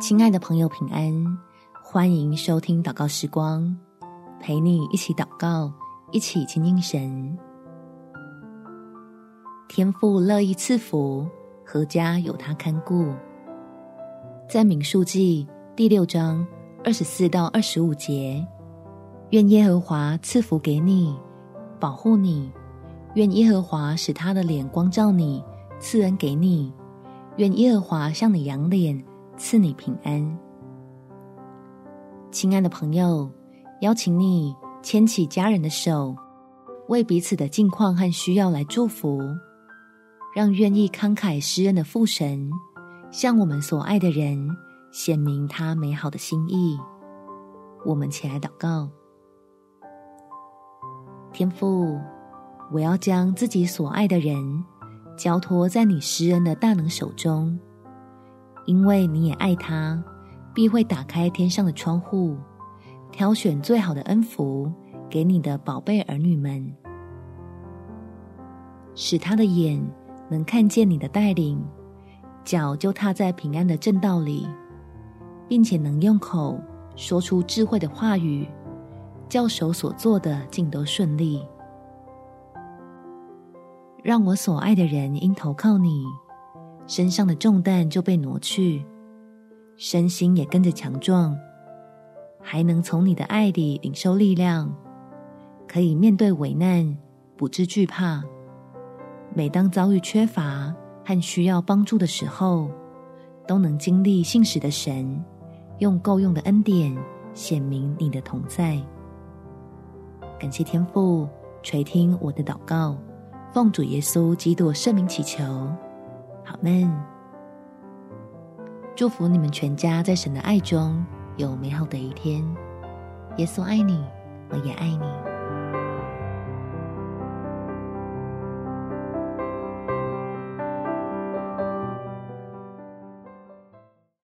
亲爱的朋友，平安！欢迎收听祷告时光，陪你一起祷告，一起亲近神。天父乐意赐福，何家有他看顾。在民数记第六章二十四到二十五节，愿耶和华赐福给你，保护你；愿耶和华使他的脸光照你，赐恩给你；愿耶和华向你扬脸。赐你平安，亲爱的朋友，邀请你牵起家人的手，为彼此的近况和需要来祝福，让愿意慷慨施恩的父神向我们所爱的人显明他美好的心意。我们起来祷告，天父，我要将自己所爱的人交托在你施恩的大能手中。因为你也爱他，必会打开天上的窗户，挑选最好的恩福给你的宝贝儿女们，使他的眼能看见你的带领，脚就踏在平安的正道里，并且能用口说出智慧的话语，叫手所做的尽都顺利。让我所爱的人因投靠你。身上的重担就被挪去，身心也跟着强壮，还能从你的爱里领受力量，可以面对危难，不致惧怕。每当遭遇缺乏和需要帮助的时候，都能经历信实的神，用够用的恩典显明你的同在。感谢天父垂听我的祷告，奉主耶稣基督圣名祈求。阿们，祝福你们全家在神的爱中有美好的一天。耶稣爱你，我也爱你。